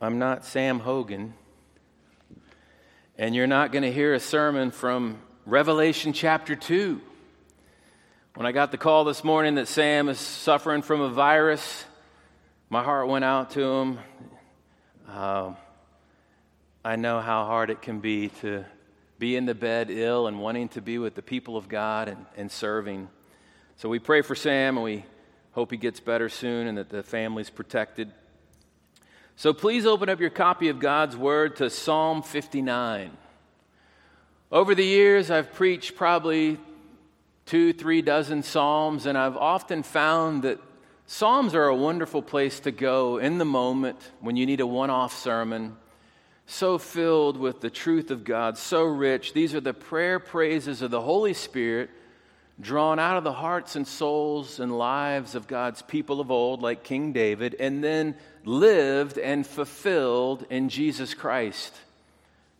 I'm not Sam Hogan, and you're not going to hear a sermon from Revelation chapter 2. When I got the call this morning that Sam is suffering from a virus, my heart went out to him. Uh, I know how hard it can be to be in the bed ill and wanting to be with the people of God and, and serving. So we pray for Sam and we hope he gets better soon and that the family's protected. So please open up your copy of God's Word to Psalm 59. Over the years, I've preached probably two, three dozen Psalms, and I've often found that Psalms are a wonderful place to go in the moment when you need a one off sermon. So filled with the truth of God, so rich. These are the prayer praises of the Holy Spirit drawn out of the hearts and souls and lives of God's people of old, like King David, and then lived and fulfilled in Jesus Christ.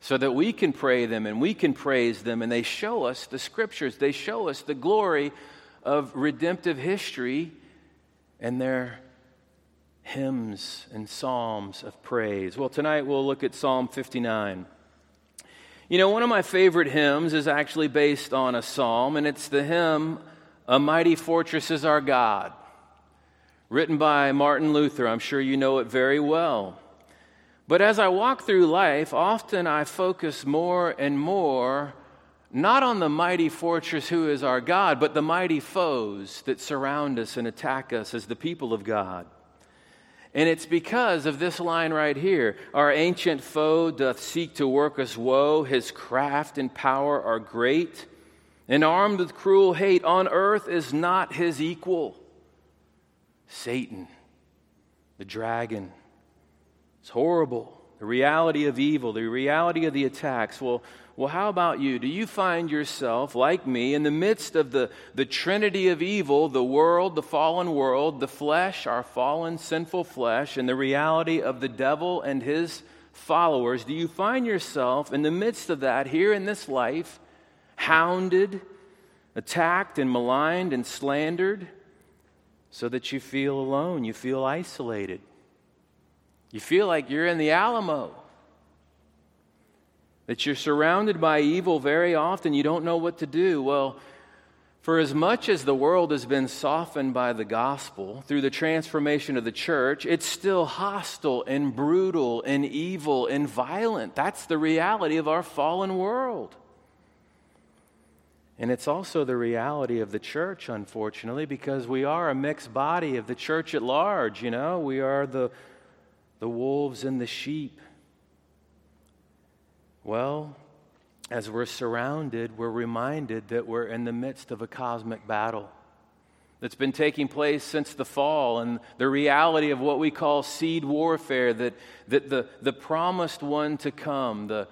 So that we can pray them and we can praise them, and they show us the scriptures. They show us the glory of redemptive history and their hymns and psalms of praise. Well, tonight we'll look at Psalm 59. You know, one of my favorite hymns is actually based on a psalm, and it's the hymn, A Mighty Fortress is Our God, written by Martin Luther. I'm sure you know it very well. But as I walk through life, often I focus more and more not on the mighty fortress who is our God, but the mighty foes that surround us and attack us as the people of God. And it's because of this line right here Our ancient foe doth seek to work us woe, his craft and power are great, and armed with cruel hate on earth is not his equal. Satan, the dragon, it's horrible. The reality of evil, the reality of the attacks. Well, well, how about you? Do you find yourself, like me, in the midst of the, the trinity of evil, the world, the fallen world, the flesh, our fallen, sinful flesh, and the reality of the devil and his followers? Do you find yourself in the midst of that here in this life, hounded, attacked, and maligned and slandered, so that you feel alone? You feel isolated. You feel like you're in the Alamo that you're surrounded by evil very often, you don't know what to do. Well, for as much as the world has been softened by the gospel through the transformation of the church, it's still hostile and brutal and evil and violent. That's the reality of our fallen world. And it's also the reality of the church, unfortunately, because we are a mixed body of the church at large. You know, we are the, the wolves and the sheep. Well, as we're surrounded, we're reminded that we're in the midst of a cosmic battle that's been taking place since the fall and the reality of what we call seed warfare that, that the, the promised one to come, the,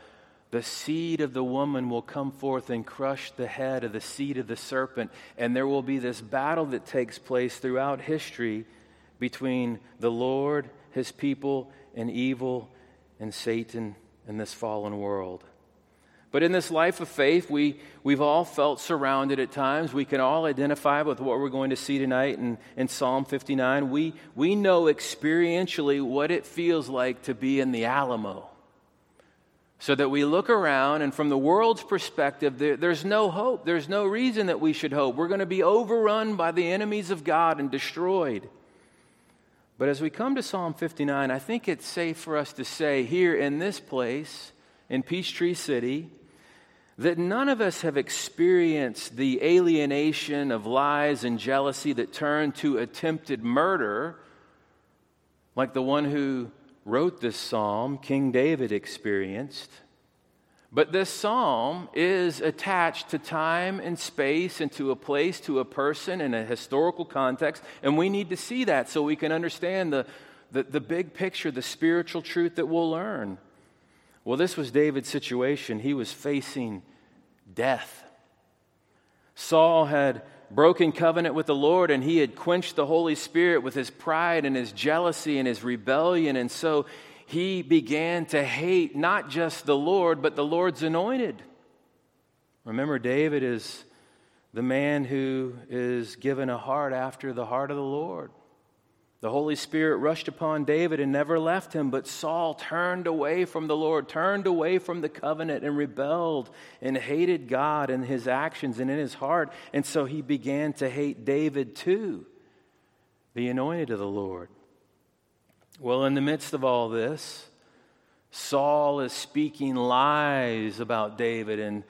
the seed of the woman will come forth and crush the head of the seed of the serpent. And there will be this battle that takes place throughout history between the Lord, his people, and evil and Satan in this fallen world. But in this life of faith, we, we've all felt surrounded at times. We can all identify with what we're going to see tonight in, in Psalm 59. We, we know experientially what it feels like to be in the Alamo. So that we look around, and from the world's perspective, there, there's no hope. There's no reason that we should hope. We're going to be overrun by the enemies of God and destroyed. But as we come to Psalm 59, I think it's safe for us to say here in this place, in Peachtree City, that none of us have experienced the alienation of lies and jealousy that turn to attempted murder, like the one who wrote this psalm, King David, experienced. But this psalm is attached to time and space and to a place, to a person in a historical context. And we need to see that so we can understand the, the, the, big picture, the spiritual truth that we'll learn. Well, this was David's situation. He was facing death. Saul had broken covenant with the Lord and he had quenched the Holy Spirit with his pride and his jealousy and his rebellion. And so he began to hate not just the Lord, but the Lord's anointed. Remember, David is the man who is given a heart after the heart of the Lord. The Holy Spirit rushed upon David and never left him, but Saul turned away from the Lord, turned away from the covenant, and rebelled and hated God in his actions and in his heart. And so he began to hate David too, the anointed of the Lord. Well, in the midst of all this, Saul is speaking lies about David and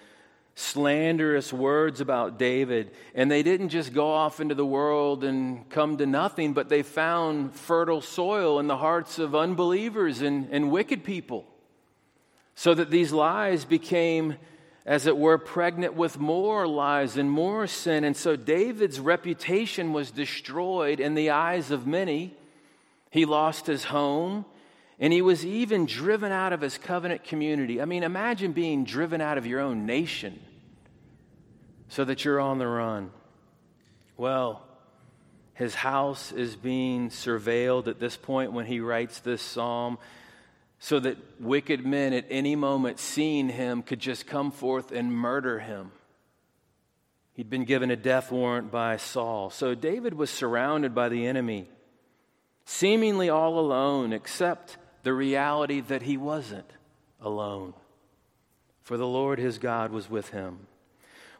slanderous words about David. And they didn't just go off into the world and come to nothing, but they found fertile soil in the hearts of unbelievers and, and wicked people. So that these lies became, as it were, pregnant with more lies and more sin. And so David's reputation was destroyed in the eyes of many. He lost his home. And he was even driven out of his covenant community. I mean, imagine being driven out of your own nation so that you're on the run. Well, his house is being surveilled at this point when he writes this psalm so that wicked men at any moment seeing him could just come forth and murder him. He'd been given a death warrant by Saul. So David was surrounded by the enemy, seemingly all alone, except the reality that he wasn't alone. For the Lord his God was with him.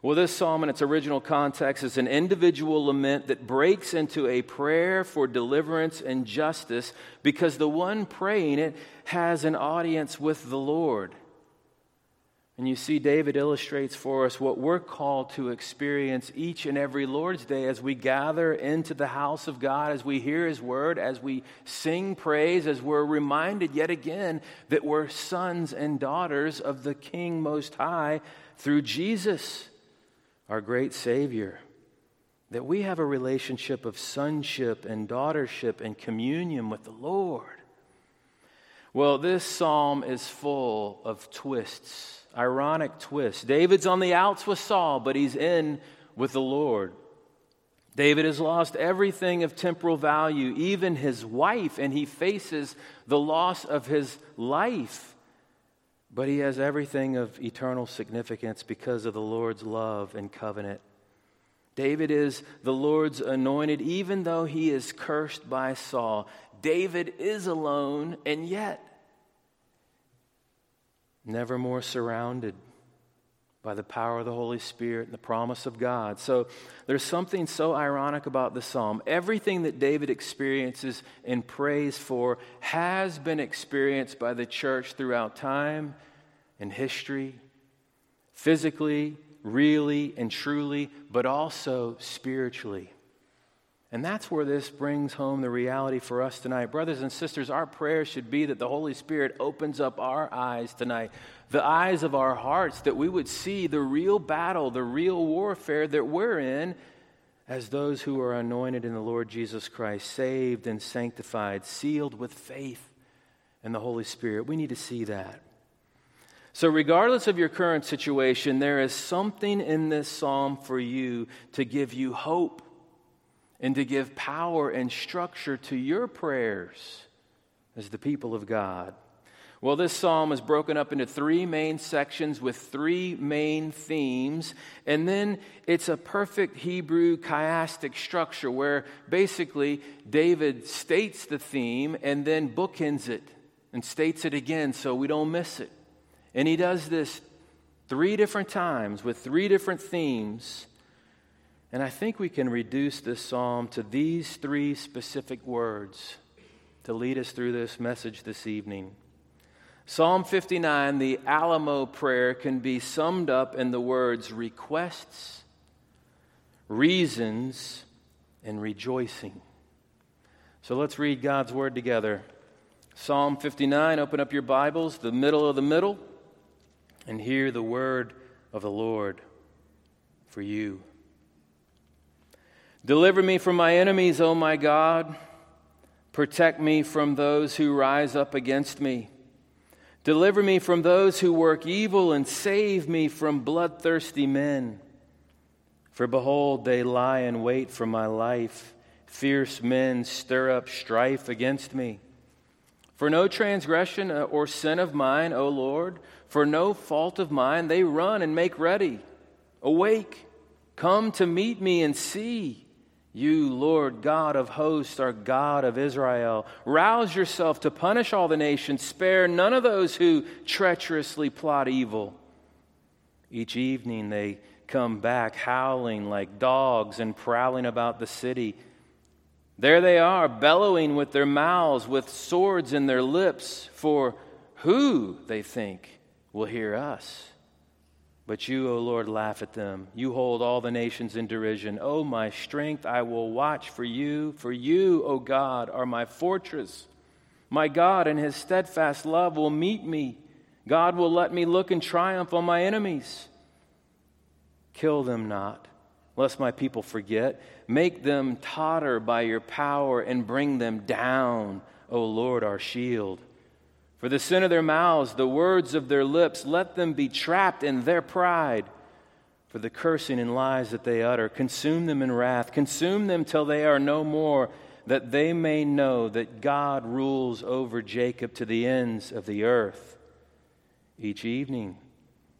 Well, this psalm in its original context is an individual lament that breaks into a prayer for deliverance and justice because the one praying it has an audience with the Lord. And you see, David illustrates for us what we're called to experience each and every Lord's Day as we gather into the house of God, as we hear His word, as we sing praise, as we're reminded yet again that we're sons and daughters of the King Most High through Jesus, our great Savior. That we have a relationship of sonship and daughtership and communion with the Lord. Well, this psalm is full of twists ironic twist. David's on the outs with Saul, but he's in with the Lord. David has lost everything of temporal value, even his wife, and he faces the loss of his life. But he has everything of eternal significance because of the Lord's love and covenant. David is the Lord's anointed, even though he is cursed by Saul. David is alone, and yet never more surrounded by the power of the Holy Spirit and the promise of God. So there's something so ironic about the psalm. Everything that David experiences and prays for has been experienced by the church throughout time and history, physically, really, and truly, but also spiritually. And that's where this brings home the reality for us tonight. Brothers and sisters, our prayer should be that the Holy Spirit opens up our eyes tonight, the eyes of our hearts, that we would see the real battle, the real warfare that we're in as those who are anointed in the Lord Jesus Christ, saved and sanctified, sealed with faith in the Holy Spirit. We need to see that. So, regardless of your current situation, there is something in this psalm for you to give you hope and to give power and structure to your prayers as the people of God. Well, this psalm is broken up into three main sections with three main themes, and then it's a perfect Hebrew chiastic structure where basically David states the theme and then bookends it and states it again so we don't miss it. And he does this three different times with three different themes and I think we can reduce this psalm to these three specific words to lead us through this message this evening. Psalm 59, the Alamo prayer, can be summed up in the words requests, reasons, and rejoicing. So let's read God's word together. Psalm 59, open up your Bibles, the middle of the middle, and hear the word of the Lord for you. Deliver me from my enemies, O my God. Protect me from those who rise up against me. Deliver me from those who work evil and save me from bloodthirsty men. For behold, they lie in wait for my life. Fierce men stir up strife against me. For no transgression uh, or sin of mine, O Lord, for no fault of mine, they run and make ready. Awake, come to meet me and see. You, Lord God of hosts, are God of Israel. Rouse yourself to punish all the nations. Spare none of those who treacherously plot evil. Each evening they come back howling like dogs and prowling about the city. There they are, bellowing with their mouths, with swords in their lips, for who, they think, will hear us? But you, O Lord, laugh at them. You hold all the nations in derision. O my strength, I will watch for you. For you, O God, are my fortress. My God and his steadfast love will meet me. God will let me look in triumph on my enemies. Kill them not, lest my people forget. Make them totter by your power and bring them down, O Lord, our shield. For the sin of their mouths, the words of their lips, let them be trapped in their pride. For the cursing and lies that they utter, consume them in wrath, consume them till they are no more, that they may know that God rules over Jacob to the ends of the earth. Each evening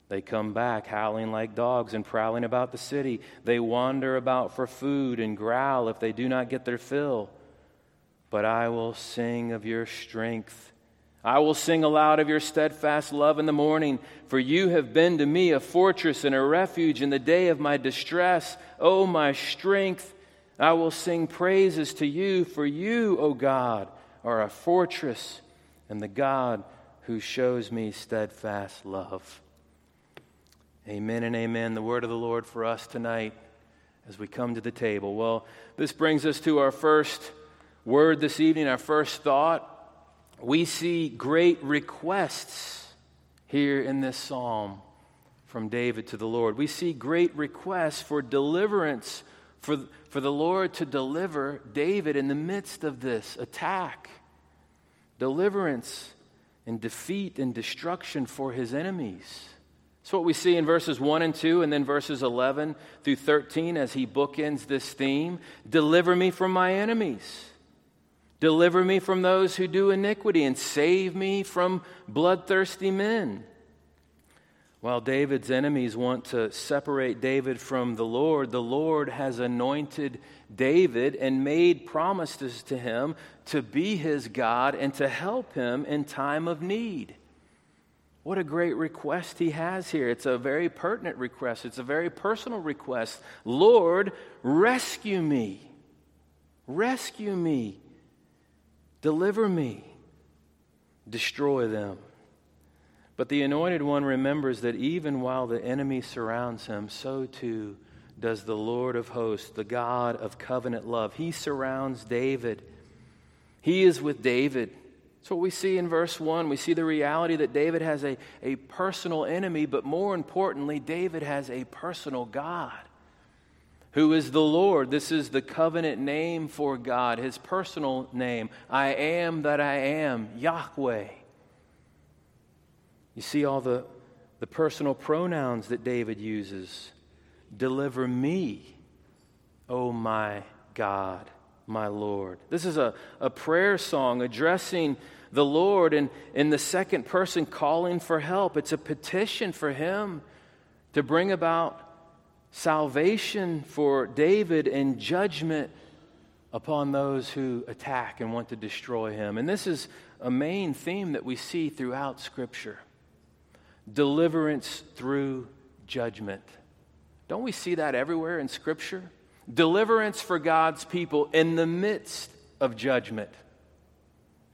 they come back howling like dogs and prowling about the city. They wander about for food and growl if they do not get their fill. But I will sing of your strength I will sing aloud of your steadfast love in the morning, for you have been to me a fortress and a refuge in the day of my distress. O my strength, I will sing praises to you, for you, O God, are a fortress and the God who shows me steadfast love. Amen and amen. The word of the Lord for us tonight as we come to the table. Well, this brings us to our first word this evening, our first thought we see great requests here in this psalm from David to the Lord. We see great requests for deliverance, for, for the Lord to deliver David in the midst of this attack. Deliverance and defeat and destruction for his enemies. That's what we see in verses 1 and 2, and then verses 11 through 13 as he bookends this theme Deliver me from my enemies. Deliver me from those who do iniquity and save me from bloodthirsty men. While David's enemies want to separate David from the Lord, the Lord has anointed David and made promises to him to be his God and to help him in time of need. What a great request he has here. It's a very pertinent request, it's a very personal request. Lord, rescue me. Rescue me. Deliver me, destroy them. But the anointed one remembers that even while the enemy surrounds him, so too does the Lord of hosts, the God of covenant love. He surrounds David. He is with David. That's what we see in verse 1. We see the reality that David has a, a personal enemy, but more importantly, David has a personal God who is the Lord. This is the covenant name for God, his personal name. I am that I am, Yahweh. You see all the, the personal pronouns that David uses. Deliver me, O my God, my Lord. This is a, a prayer song addressing the Lord and in the second person calling for help. It's a petition for him to bring about salvation for David and judgment upon those who attack and want to destroy him. And this is a main theme that we see throughout Scripture deliverance through judgment. Don't we see that everywhere in Scripture? Deliverance for God's people in the midst of judgment.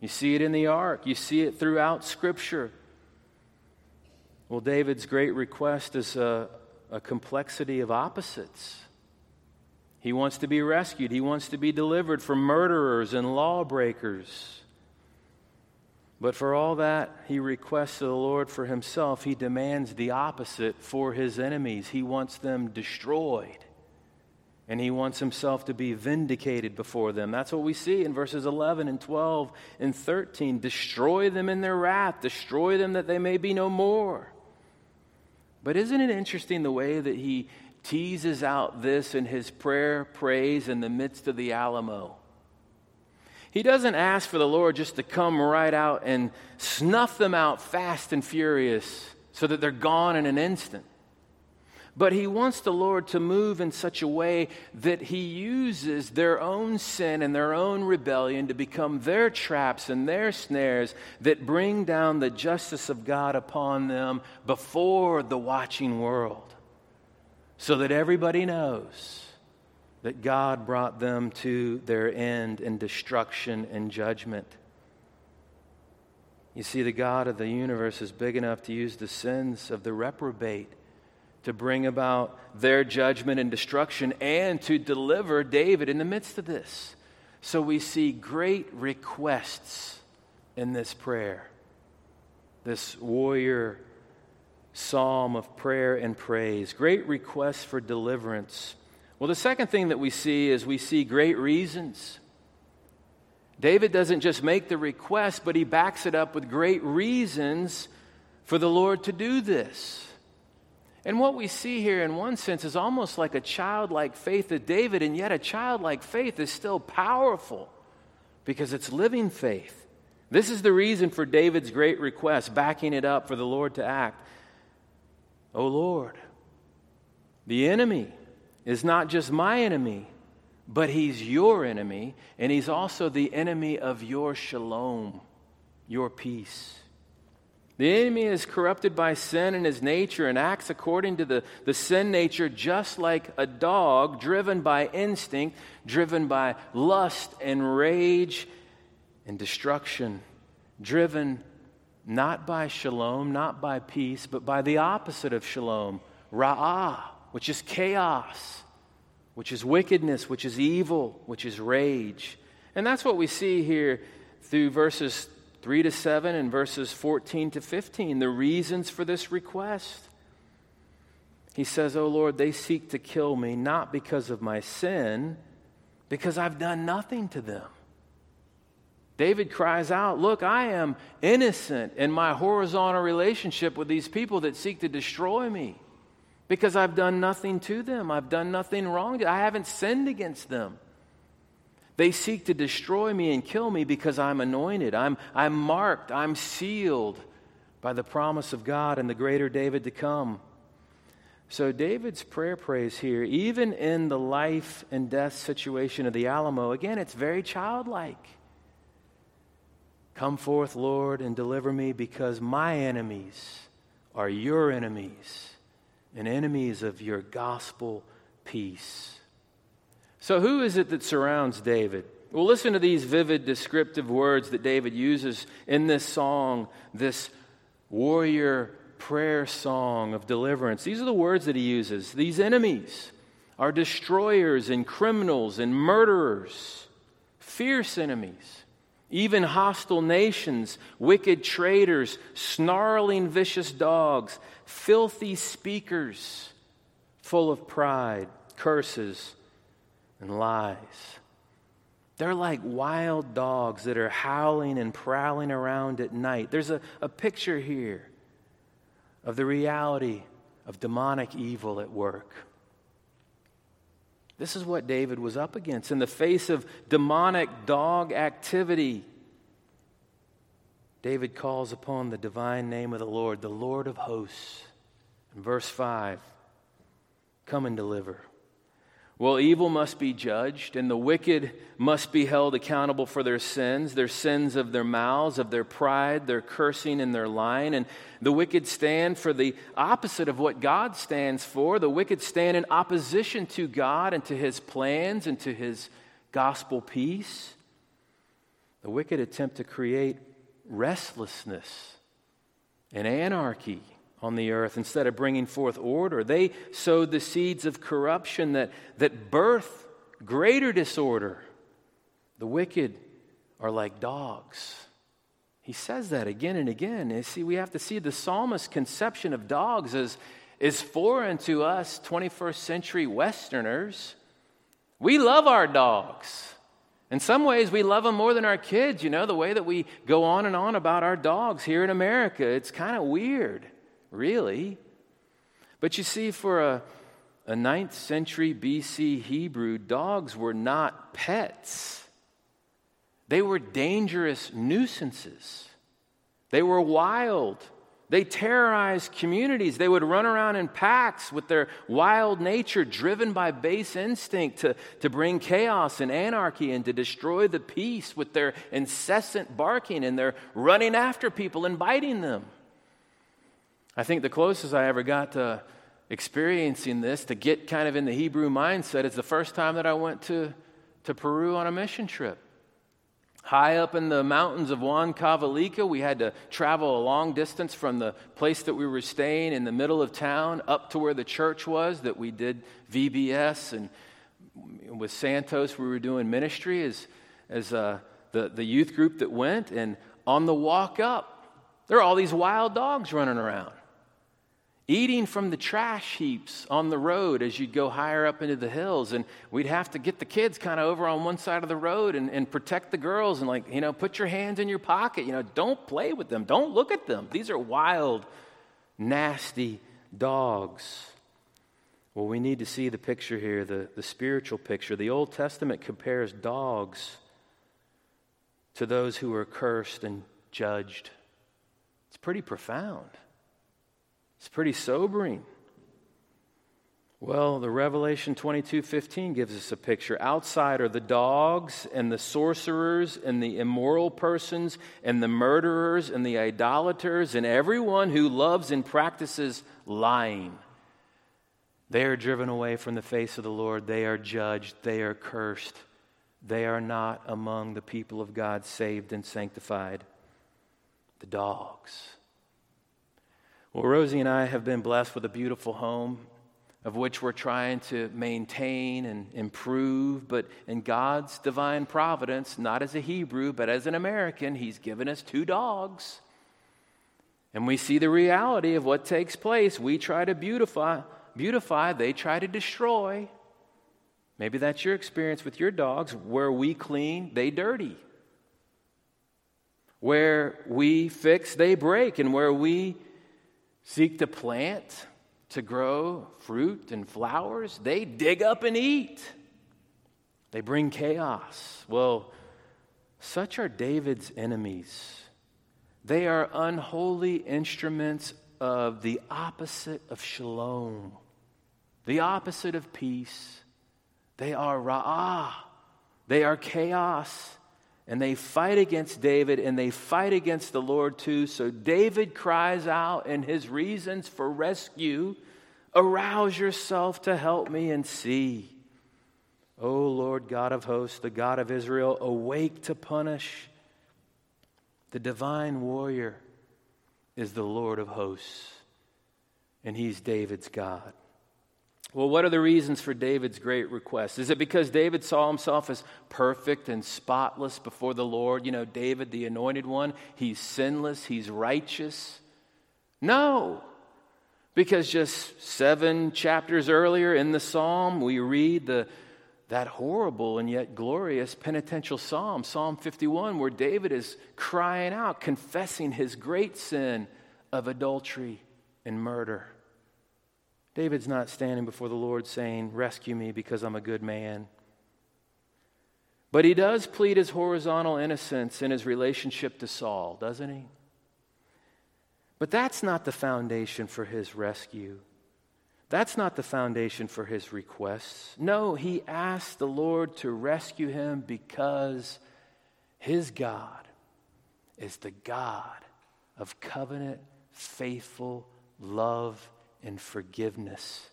You see it in the ark, you see it throughout Scripture. Well, David's great request is a, a complexity of opposites. He wants to be rescued, he wants to be delivered from murderers and lawbreakers. But for all that he requests of the Lord for himself, he demands the opposite for his enemies. He wants them destroyed. And he wants himself to be vindicated before them. That's what we see in verses 11 and 12 and 13. Destroy them in their wrath, destroy them that they may be no more. But isn't it interesting the way that he teases out this in his prayer praise in the midst of the Alamo? He doesn't ask for the Lord just to come right out and snuff them out fast and furious so that they're gone in an instant. But he wants the Lord to move in such a way that he uses their own sin and their own rebellion to become their traps and their snares that bring down the justice of God upon them before the watching world, so that everybody knows that God brought them to their end in destruction and judgment. You see, the God of the universe is big enough to use the sins of the reprobate to bring about their judgment and destruction and to deliver David in the midst of this. So we see great requests in this prayer, this warrior psalm of prayer and praise. Great requests for deliverance. Well, the second thing that we see is we see great reasons. David doesn't just make the request, but he backs it up with great reasons for the Lord to do this. And what we see here, in one sense, is almost like a childlike faith of David, and yet a childlike faith is still powerful because it's living faith. This is the reason for David's great request, backing it up for the Lord to act. Oh Lord, the enemy is not just my enemy, but he's your enemy, and he's also the enemy of your shalom, your peace. The enemy is corrupted by sin in his nature and acts according to the, the sin nature, just like a dog driven by instinct, driven by lust and rage and destruction, driven not by shalom, not by peace, but by the opposite of shalom, ra'ah, which is chaos, which is wickedness, which is evil, which is rage. And that's what we see here through verses 3 to 7 and verses 14 to 15, the reasons for this request. He says, Oh Lord, they seek to kill me not because of my sin, because I've done nothing to them. David cries out, Look, I am innocent in my horizontal relationship with these people that seek to destroy me because I've done nothing to them. I've done nothing wrong. I haven't sinned against them. They seek to destroy me and kill me because I'm anointed. I'm, I'm marked. I'm sealed by the promise of God and the greater David to come. So, David's prayer prays here, even in the life and death situation of the Alamo, again, it's very childlike. Come forth, Lord, and deliver me because my enemies are your enemies and enemies of your gospel peace. So, who is it that surrounds David? Well, listen to these vivid, descriptive words that David uses in this song, this warrior prayer song of deliverance. These are the words that he uses. These enemies are destroyers and criminals and murderers, fierce enemies, even hostile nations, wicked traitors, snarling, vicious dogs, filthy speakers, full of pride, curses, and lies. They're like wild dogs that are howling and prowling around at night. There's a, a picture here of the reality of demonic evil at work. This is what David was up against. In the face of demonic dog activity, David calls upon the divine name of the Lord, the Lord of hosts. In verse 5, come and deliver. Well, evil must be judged, and the wicked must be held accountable for their sins, their sins of their mouths, of their pride, their cursing, and their lying. And the wicked stand for the opposite of what God stands for. The wicked stand in opposition to God and to his plans and to his gospel peace. The wicked attempt to create restlessness and anarchy on the earth instead of bringing forth order. They sowed the seeds of corruption that, that birth greater disorder. The wicked are like dogs. He says that again and again. You see, we have to see the psalmist's conception of dogs as is foreign to us 21st century Westerners. We love our dogs. In some ways, we love them more than our kids, you know, the way that we go on and on about our dogs here in America. It's kind of weird really. But you see, for a, a 9th century BC Hebrew, dogs were not pets, they were dangerous nuisances. They were wild, They terrorized communities. They would run around in packs with their wild nature, driven by base instinct to, to bring chaos and anarchy and to destroy the peace with their incessant barking and their running after people and biting them. I think the closest I ever got to experiencing this, to get kind of in the Hebrew mindset, is the first time that I went to, to Peru on a mission trip. High up in the mountains of Juan Huancavelica, we had to travel a long distance from the place that we were staying in the middle of town up to where the church was that we did VBS. And with Santos, we were doing ministry as, as uh, the, the youth group that went. And on the walk up, there are all these wild dogs running around eating from the trash heaps on the road as you'd go higher up into the hills. And we'd have to get the kids kind of over on one side of the road and, and protect the girls and, like, you know, put your hands in your pocket. You know, don't play with them, don't look at them. These are wild, nasty dogs. Well, we need to see the picture here, the, the spiritual picture. The Old Testament compares dogs to those who are cursed and judged. It's pretty profound. It's pretty sobering. Well, the Revelation 22:15 gives us a picture. Outside are the dogs and the sorcerers and the immoral persons and the murderers and the idolaters and everyone who loves and practices lying. They are driven away from the face of the Lord. They are judged. They are cursed. They are not among the people of God saved and sanctified. The dogs. Well, Rosie and I have been blessed with a beautiful home of which we're trying to maintain and improve. But in God's divine providence, not as a Hebrew, but as an American, He's given us two dogs. And we see the reality of what takes place. We try to beautify, beautify, they try to destroy. Maybe that's your experience with your dogs. Where we clean, they dirty. Where we fix, they break. And where we seek to plant, to grow fruit and flowers, they dig up and eat. They bring chaos. Well, such are David's enemies. They are unholy instruments of the opposite of shalom, the opposite of peace. They are ra'ah, they are chaos. And they fight against David and they fight against the Lord too. So David cries out in his reasons for rescue Arouse yourself to help me and see. O Lord God of hosts, the God of Israel, awake to punish. The divine warrior is the Lord of hosts, and he's David's God. Well, what are the reasons for David's great request? Is it because David saw himself as perfect and spotless before the Lord? You know, David, the anointed one, he's sinless, he's righteous. No. Because just seven chapters earlier in the psalm, we read the, that horrible and yet glorious penitential psalm, Psalm 51, where David is crying out, confessing his great sin of adultery and murder. David's not standing before the Lord saying, Rescue me because I'm a good man. But he does plead his horizontal innocence in his relationship to Saul, doesn't he? But that's not the foundation for his rescue. That's not the foundation for his requests. No, he asked the Lord to rescue him because his God is the God of covenant, faithful love, and forgiveness.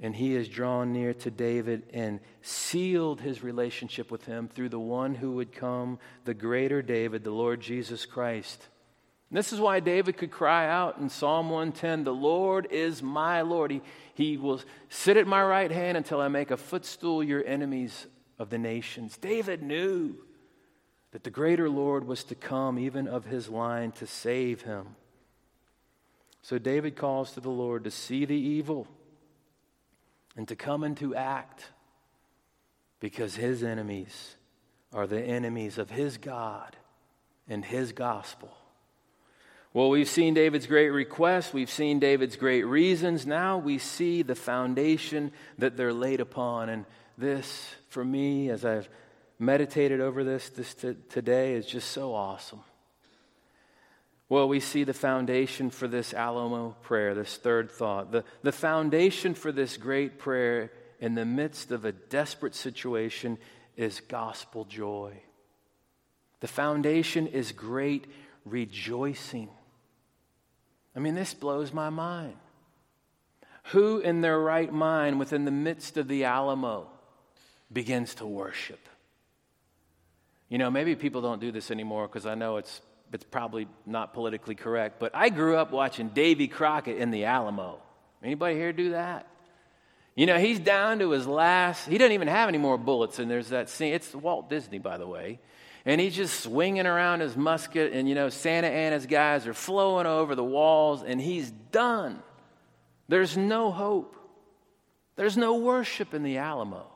And he has drawn near to David and sealed his relationship with him through the one who would come, the greater David, the Lord Jesus Christ. And this is why David could cry out in Psalm 110 The Lord is my Lord. He, he will sit at my right hand until I make a footstool your enemies of the nations. David knew that the greater Lord was to come, even of his line, to save him. So David calls to the Lord to see the evil and to come into act because his enemies are the enemies of his God and his gospel. Well, we've seen David's great request, we've seen David's great reasons. Now we see the foundation that they're laid upon. And this, for me, as I've meditated over this, this t- today, is just so awesome. Well, we see the foundation for this Alamo prayer, this third thought. The, the foundation for this great prayer in the midst of a desperate situation is gospel joy. The foundation is great rejoicing. I mean, this blows my mind. Who in their right mind, within the midst of the Alamo, begins to worship? You know, maybe people don't do this anymore because I know it's, it's probably not politically correct, but I grew up watching Davy Crockett in the Alamo. Anybody here do that? You know, he's down to his last, he doesn't even have any more bullets, and there's that scene. It's Walt Disney, by the way. And he's just swinging around his musket, and you know, Santa Anna's guys are flowing over the walls, and he's done. There's no hope. There's no worship in the Alamo.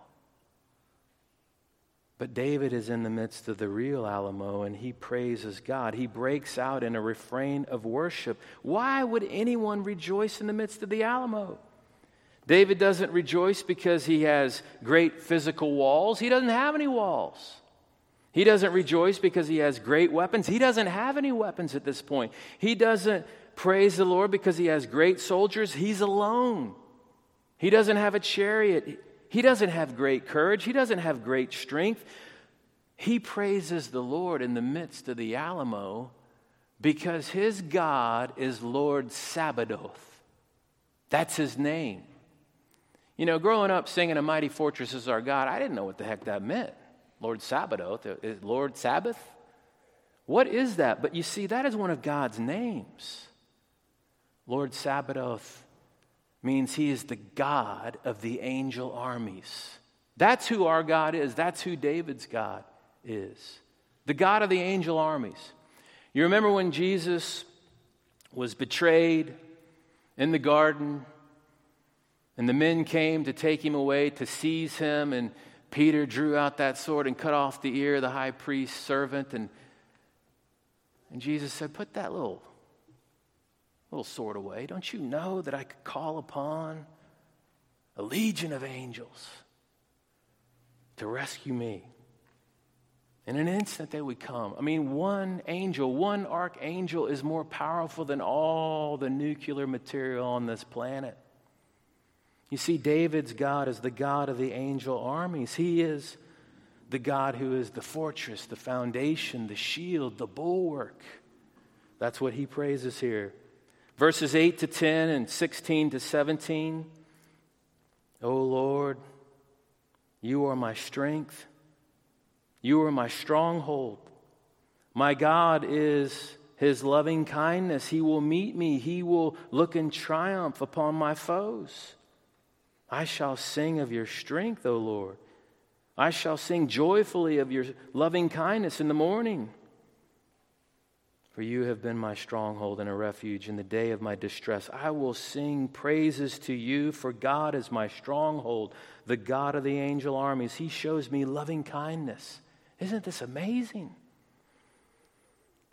But David is in the midst of the real Alamo and he praises God. He breaks out in a refrain of worship. Why would anyone rejoice in the midst of the Alamo? David doesn't rejoice because he has great physical walls. He doesn't have any walls. He doesn't rejoice because he has great weapons. He doesn't have any weapons at this point. He doesn't praise the Lord because he has great soldiers. He's alone. He doesn't have a chariot. He doesn't have great courage. He doesn't have great strength. He praises the Lord in the midst of the Alamo because his God is Lord Sabaoth. That's his name. You know, growing up singing A Mighty Fortress is Our God, I didn't know what the heck that meant. Lord Sabaoth, uh, uh, Lord Sabbath? What is that? But you see, that is one of God's names. Lord Sabaoth means he is the God of the angel armies. That's who our God is. That's who David's God is. The God of the angel armies. You remember when Jesus was betrayed in the garden and the men came to take him away to seize him and Peter drew out that sword and cut off the ear of the high priest's servant and and Jesus said, Put that little little sword away. Don't you know that I could call upon a legion of angels to rescue me? In an instant, they would come. I mean, one angel, one archangel is more powerful than all the nuclear material on this planet. You see, David's God is the God of the angel armies. He is the God who is the fortress, the foundation, the shield, the bulwark. That's what he praises here. Verses 8 to 10 and 16 to 17. O Lord, you are my strength. You are my stronghold. My God is his loving kindness. He will meet me. He will look in triumph upon my foes. I shall sing of your strength, O Lord. I shall sing joyfully of your loving kindness in the morning. For you have been my stronghold and a refuge in the day of my distress. I will sing praises to you, for God is my stronghold, the God of the angel armies. He shows me loving kindness. Isn't this amazing?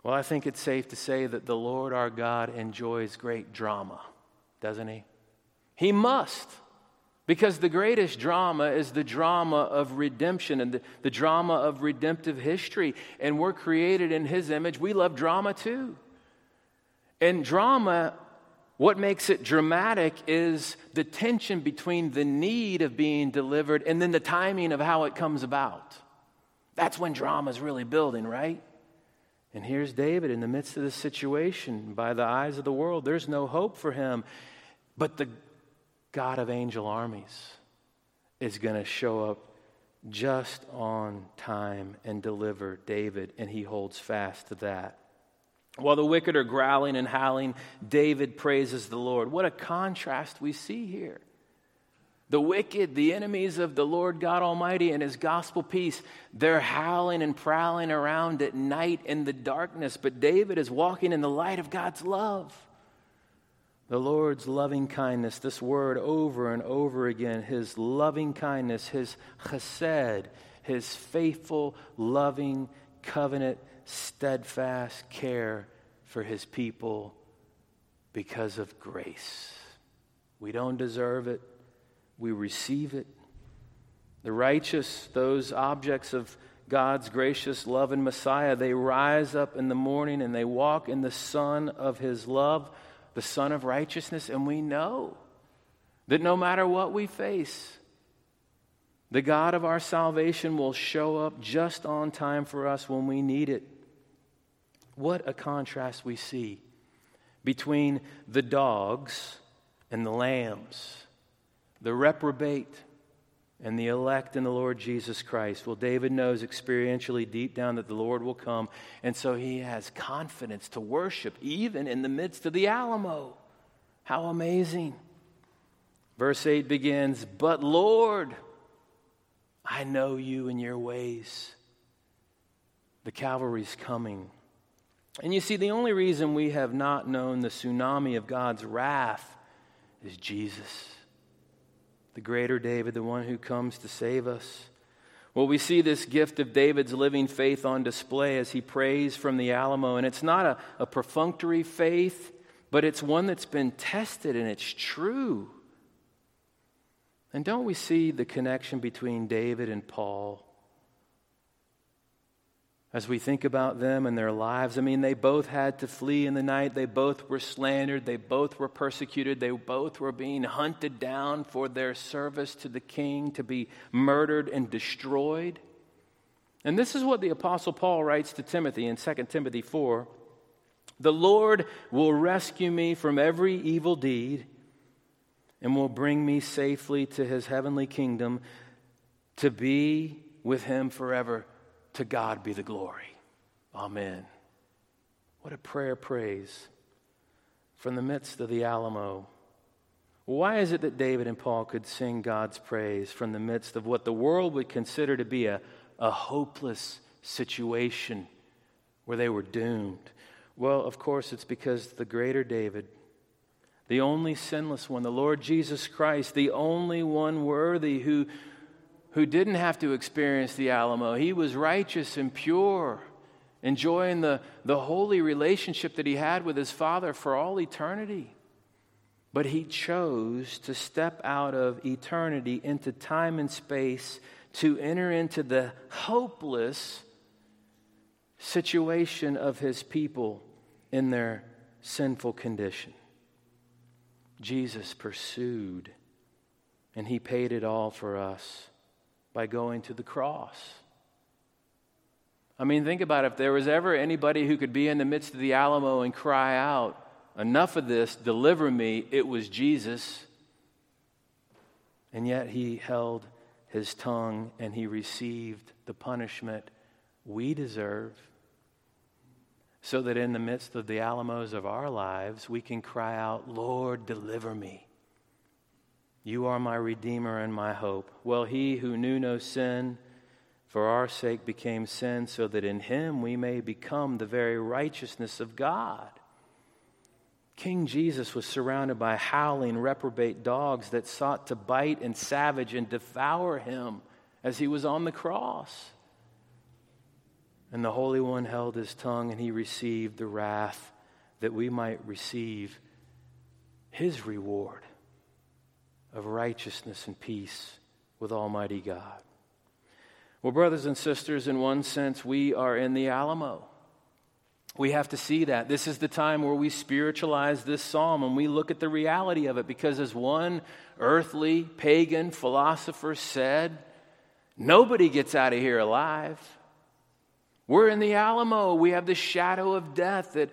Well, I think it's safe to say that the Lord our God enjoys great drama, doesn't he? He must. Because the greatest drama is the drama of redemption and the, the drama of redemptive history. And we're created in His image. We love drama too. And drama, what makes it dramatic is the tension between the need of being delivered and then the timing of how it comes about. That's when drama is really building, right? And here's David in the midst of this situation. By the eyes of the world, there's no hope for him. But the God of angel armies is going to show up just on time and deliver David, and he holds fast to that. While the wicked are growling and howling, David praises the Lord. What a contrast we see here. The wicked, the enemies of the Lord God Almighty and His gospel peace, they're howling and prowling around at night in the darkness, but David is walking in the light of God's love. The Lord's loving kindness, this word over and over again, his loving kindness, his chesed, his faithful, loving, covenant, steadfast care for his people because of grace. We don't deserve it, we receive it. The righteous, those objects of God's gracious love and Messiah. They rise up in the morning and they walk in the sun of his love, the sun of righteousness, and we know that no matter what we face, the God of our salvation will show up just on time for us when we need it. What a contrast we see between the dogs and the lambs, the reprobate and the elect in the Lord Jesus Christ. Well, David knows experientially deep down that the Lord will come, and so he has confidence to worship even in the midst of the Alamo. How amazing! Verse 8 begins, But Lord, I know you and your ways. The cavalry's coming. And you see, the only reason we have not known the tsunami of God's wrath is Jesus, the greater David, the one who comes to save us. Well, we see this gift of David's living faith on display as he prays from the Alamo. And it's not a, a perfunctory faith, but it's one that's been tested and it's true. And don't we see the connection between David and Paul? As we think about them and their lives, I mean, they both had to flee in the night. They both were slandered. They both were persecuted. They both were being hunted down for their service to the king, to be murdered and destroyed. And this is what the Apostle Paul writes to Timothy in 2 Timothy 4 The Lord will rescue me from every evil deed and will bring me safely to his heavenly kingdom to be with him forever. To God be the glory. Amen. What a prayer praise from the midst of the Alamo. Why is it that David and Paul could sing God's praise from the midst of what the world would consider to be a, a hopeless situation where they were doomed? Well, of course, it's because the greater David the only sinless one, the Lord Jesus Christ, the only one worthy who, who didn't have to experience the Alamo. He was righteous and pure, enjoying the, the holy relationship that he had with his Father for all eternity. But he chose to step out of eternity into time and space to enter into the hopeless situation of his people in their sinful condition. Jesus pursued, and he paid it all for us by going to the cross. I mean, think about it. If there was ever anybody who could be in the midst of the Alamo and cry out, Enough of this, deliver me, it was Jesus. And yet he held his tongue and he received the punishment we deserve so that in the midst of the Alamos of our lives, we can cry out, Lord, deliver me. You are my Redeemer and my hope. Well, he who knew no sin for our sake became sin, so that in him we may become the very righteousness of God. King Jesus was surrounded by howling, reprobate dogs that sought to bite and savage and devour him as he was on the cross. And the Holy One held his tongue, and he received the wrath that we might receive his reward of righteousness and peace with Almighty God. Well, brothers and sisters, in one sense, we are in the Alamo. We have to see that. This is the time where we spiritualize this psalm and we look at the reality of it because, as one earthly pagan philosopher said, nobody gets out of here alive. We're in the Alamo. We have the shadow of death that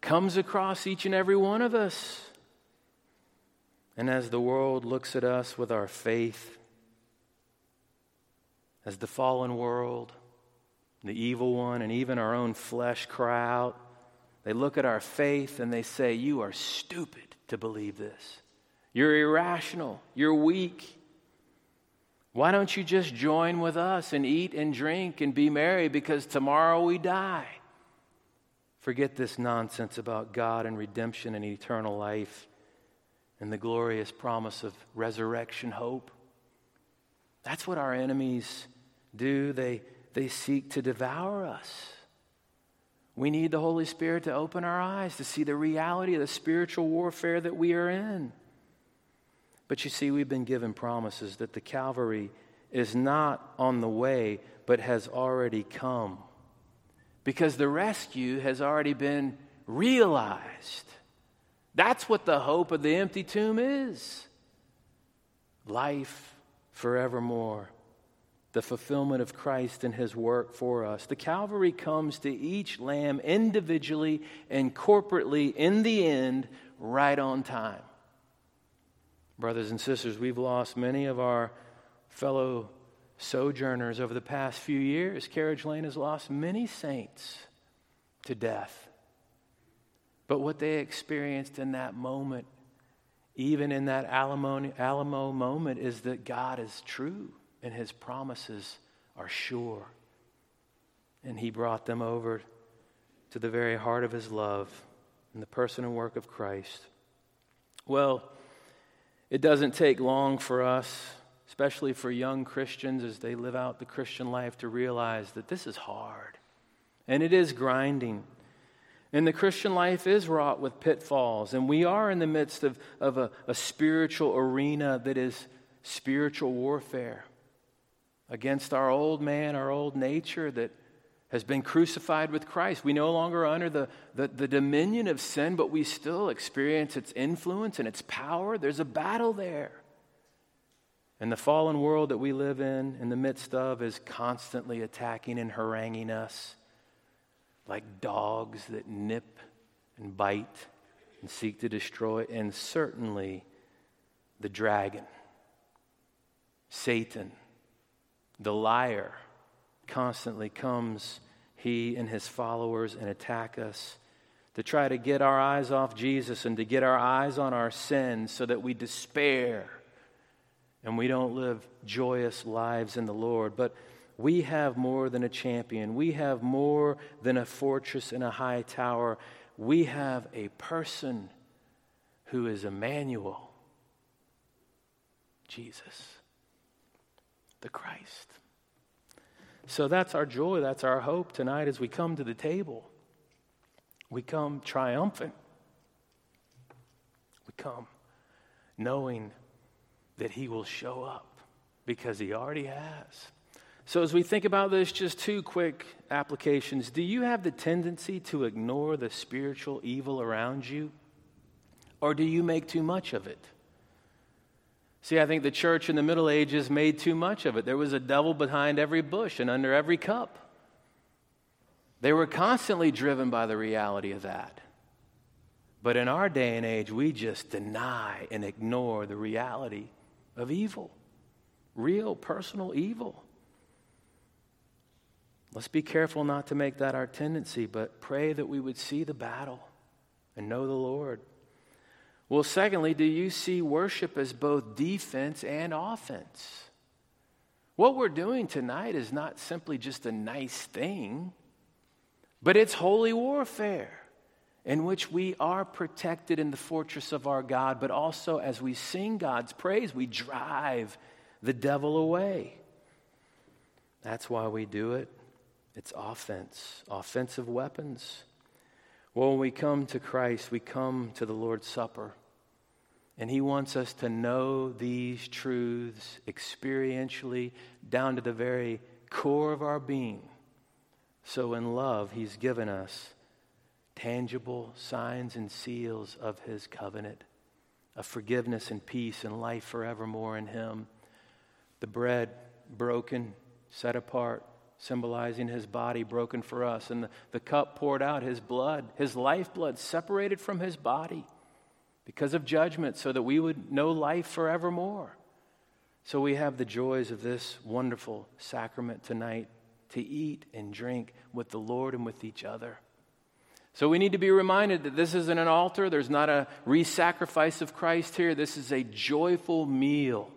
comes across each and every one of us. And as the world looks at us with our faith, as the fallen world, the evil one, and even our own flesh cry out, they look at our faith and they say, You are stupid to believe this. You're irrational. You're weak. Why don't you just join with us and eat and drink and be merry because tomorrow we die? Forget this nonsense about God and redemption and eternal life and the glorious promise of resurrection hope. That's what our enemies do. They, they seek to devour us. We need the Holy Spirit to open our eyes to see the reality of the spiritual warfare that we are in. But you see, we've been given promises that the Calvary is not on the way, but has already come. Because the rescue has already been realized. That's what the hope of the empty tomb is life forevermore. The fulfillment of Christ and his work for us. The Calvary comes to each lamb individually and corporately in the end, right on time. Brothers and sisters, we've lost many of our fellow sojourners over the past few years. Carriage Lane has lost many saints to death. But what they experienced in that moment, even in that Alamo, Alamo moment, is that God is true and his promises are sure. And he brought them over to the very heart of his love and the person and work of Christ. Well, it doesn't take long for us, especially for young Christians as they live out the Christian life, to realize that this is hard and it is grinding. And the Christian life is wrought with pitfalls, and we are in the midst of, of a, a spiritual arena that is spiritual warfare against our old man, our old nature that has been crucified with Christ. We no longer under the, the, the, dominion of sin, but we still experience its influence and its power. There's a battle there. And the fallen world that we live in, in the midst of, is constantly attacking and haranguing us like dogs that nip and bite and seek to destroy, and certainly the dragon, Satan, the liar, constantly comes, he and his followers, and attack us to try to get our eyes off Jesus and to get our eyes on our sins so that we despair and we don't live joyous lives in the Lord. But we have more than a champion. We have more than a fortress and a high tower. We have a person who is Emmanuel, Jesus, the Christ. So that's our joy, that's our hope tonight as we come to the table. We come triumphant. We come knowing that He will show up because He already has. So, as we think about this, just two quick applications. Do you have the tendency to ignore the spiritual evil around you? Or do you make too much of it? See, I think the church in the Middle Ages made too much of it. There was a devil behind every bush and under every cup. They were constantly driven by the reality of that. But in our day and age, we just deny and ignore the reality of evil, real personal evil. Let's be careful not to make that our tendency, but pray that we would see the battle and know the Lord. Well, secondly, do you see worship as both defense and offense? What we're doing tonight is not simply just a nice thing, but it's holy warfare in which we are protected in the fortress of our God, but also as we sing God's praise, we drive the devil away. That's why we do it. It's offense, offensive weapons. Well, when we come to Christ, we come to the Lord's Supper. And He wants us to know these truths experientially down to the very core of our being. So, in love, He's given us tangible signs and seals of His covenant of forgiveness and peace and life forevermore in Him. The bread broken, set apart, symbolizing his body broken for us, and the, the cup poured out, his blood, his lifeblood separated from his body because of judgment, so that we would know life forevermore. So we have the joys of this wonderful sacrament tonight to eat and drink with the Lord and with each other. So we need to be reminded that this isn't an altar. There's not a re sacrifice of Christ here. This is a joyful meal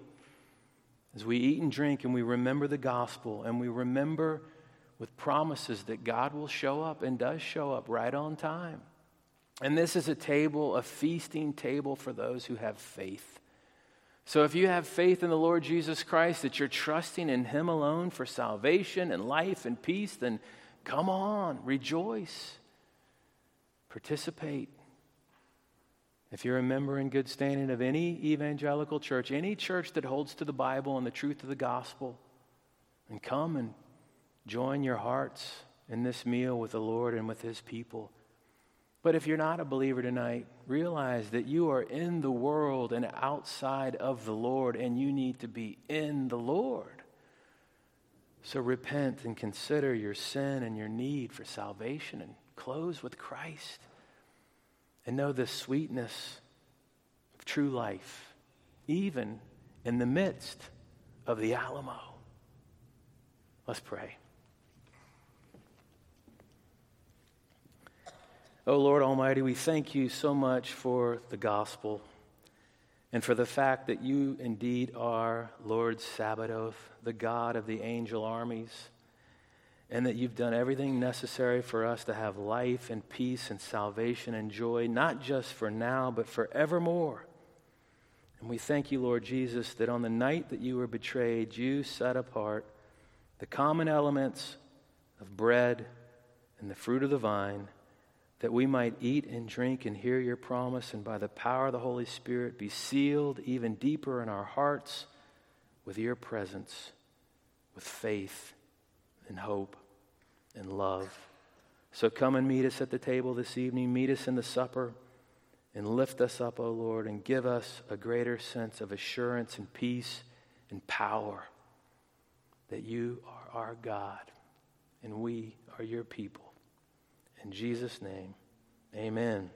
as we eat and drink and we remember the gospel and we remember with promises that God will show up and does show up right on time. And this is a table, a feasting table for those who have faith. So if you have faith in the Lord Jesus Christ, that you're trusting in Him alone for salvation and life and peace, then come on, rejoice, participate. If you're a member in good standing of any evangelical church, any church that holds to the Bible and the truth of the gospel, And come and join your hearts in this meal with the Lord and with his people. But if you're not a believer tonight, realize that you are in the world and outside of the Lord, and you need to be in the Lord. So repent and consider your sin and your need for salvation and close with Christ. And know the sweetness of true life, even in the midst of the Alamo. Let's pray. Oh Lord Almighty, we thank you so much for the gospel and for the fact that you indeed are Lord Sabaoth, the God of the angel armies, and that you've done everything necessary for us to have life and peace and salvation and joy, not just for now, but forevermore. And we thank you, Lord Jesus, that on the night that you were betrayed, you set apart the common elements of bread and the fruit of the vine that we might eat and drink and hear your promise, and by the power of the Holy Spirit be sealed even deeper in our hearts with your presence, with faith and hope and love. So come and meet us at the table this evening, meet us in the supper, and lift us up, O Lord, and give us a greater sense of assurance and peace and power that you are our God and we are your people. In Jesus' name, amen.